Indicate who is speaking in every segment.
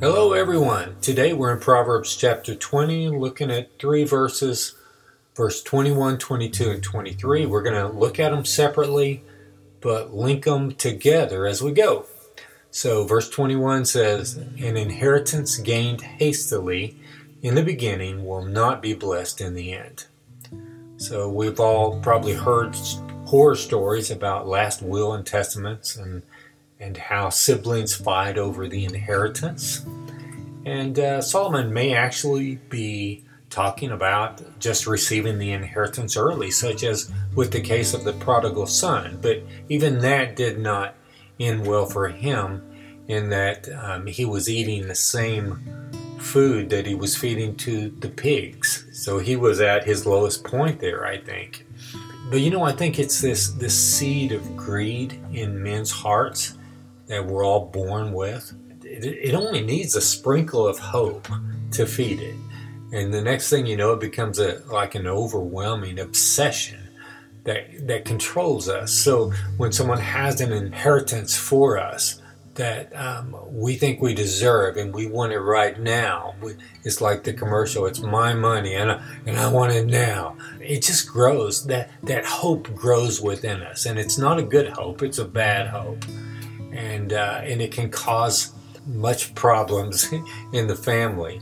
Speaker 1: Hello, everyone. Today we're in Proverbs chapter 20, looking at three verses, verse 21, 22, and 23. We're going to look at them separately, but link them together as we go. So, verse 21 says, An inheritance gained hastily in the beginning will not be blessed in the end. So, we've all probably heard horror stories about last will and testaments and and how siblings fight over the inheritance. And uh, Solomon may actually be talking about just receiving the inheritance early, such as with the case of the prodigal son. But even that did not end well for him, in that um, he was eating the same food that he was feeding to the pigs. So he was at his lowest point there, I think. But you know, I think it's this this seed of greed in men's hearts that we're all born with. It, it only needs a sprinkle of hope to feed it. And the next thing you know, it becomes a like an overwhelming obsession that that controls us. So when someone has an inheritance for us that um, we think we deserve and we want it right now, it's like the commercial. It's my money and I, and I want it now. It just grows. That that hope grows within us, and it's not a good hope. It's a bad hope and uh, and it can cause much problems in the family.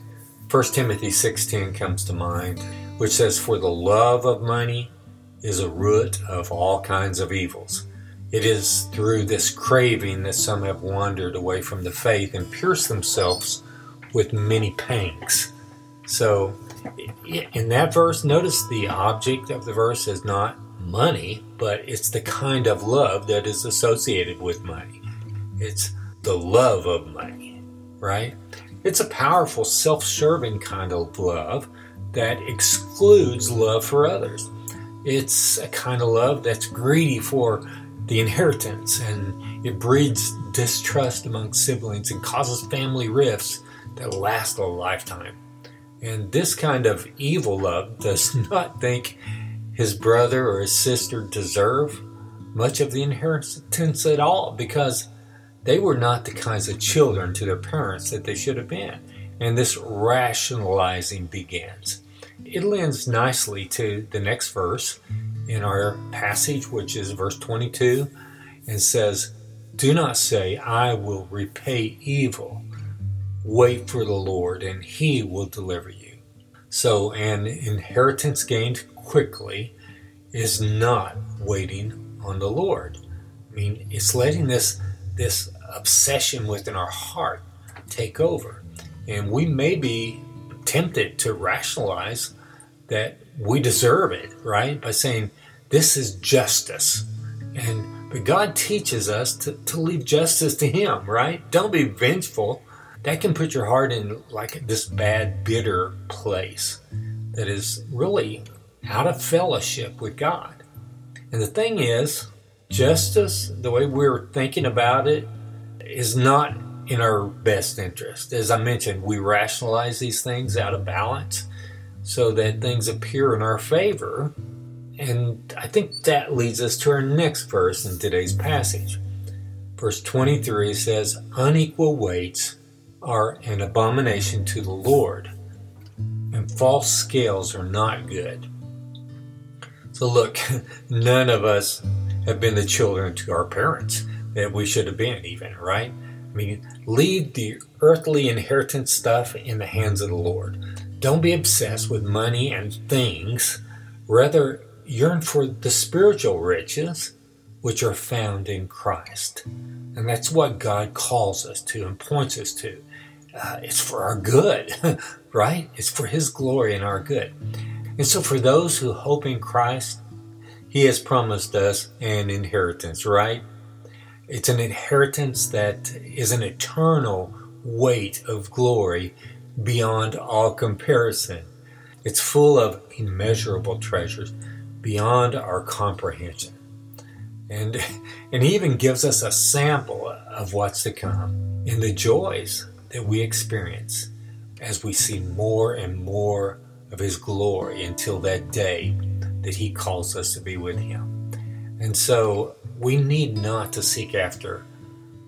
Speaker 1: 1 Timothy 6:10 comes to mind, which says for the love of money is a root of all kinds of evils. It is through this craving that some have wandered away from the faith and pierced themselves with many pangs. So, in that verse, notice the object of the verse is not money, but it's the kind of love that is associated with money. It's the love of money, right? It's a powerful, self serving kind of love that excludes love for others. It's a kind of love that's greedy for the inheritance and it breeds distrust among siblings and causes family rifts that last a lifetime. And this kind of evil love does not think his brother or his sister deserve much of the inheritance at all because they were not the kinds of children to their parents that they should have been. And this rationalizing begins. It lends nicely to the next verse in our passage, which is verse 22, and says, Do not say, I will repay evil. Wait for the Lord, and he will deliver you. So, an inheritance gained quickly is not waiting on the Lord. I mean, it's letting this this obsession within our heart take over. And we may be tempted to rationalize that we deserve it, right? By saying, this is justice. And but God teaches us to, to leave justice to Him, right? Don't be vengeful. That can put your heart in like this bad, bitter place that is really out of fellowship with God. And the thing is, justice, the way we're thinking about it, is not in our best interest. As I mentioned, we rationalize these things out of balance so that things appear in our favor. And I think that leads us to our next verse in today's passage. Verse 23 says, Unequal weights are an abomination to the Lord, and false scales are not good. So, look, none of us have been the children to our parents that we should have been, even, right? I mean, leave the earthly inheritance stuff in the hands of the Lord. Don't be obsessed with money and things. Rather, yearn for the spiritual riches which are found in Christ. And that's what God calls us to and points us to. Uh, it's for our good, right? It's for His glory and our good. And so, for those who hope in Christ, He has promised us an inheritance, right? It's an inheritance that is an eternal weight of glory beyond all comparison. It's full of immeasurable treasures beyond our comprehension. And, and he even gives us a sample of what's to come in the joys that we experience as we see more and more of his glory until that day that he calls us to be with him. And so we need not to seek after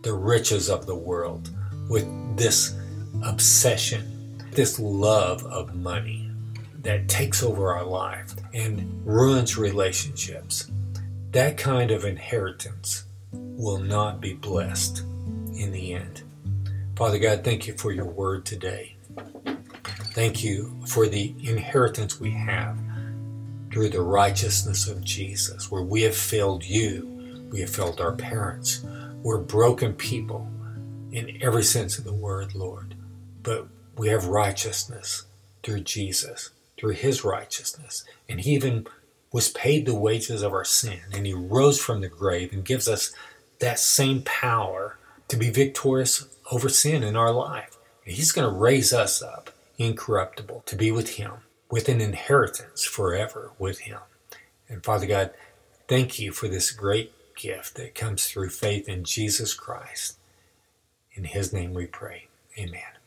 Speaker 1: the riches of the world with this obsession, this love of money that takes over our life and ruins relationships. That kind of inheritance will not be blessed in the end. Father God, thank you for your word today. Thank you for the inheritance we have through the righteousness of Jesus, where we have failed you, we have failed our parents. We're broken people in every sense of the word, Lord. But we have righteousness through Jesus, through his righteousness. And he even was paid the wages of our sin, and he rose from the grave and gives us that same power to be victorious over sin in our life. And he's going to raise us up incorruptible to be with him, with an inheritance forever with him. And Father God, thank you for this great gift that comes through faith in Jesus Christ. In his name we pray. Amen.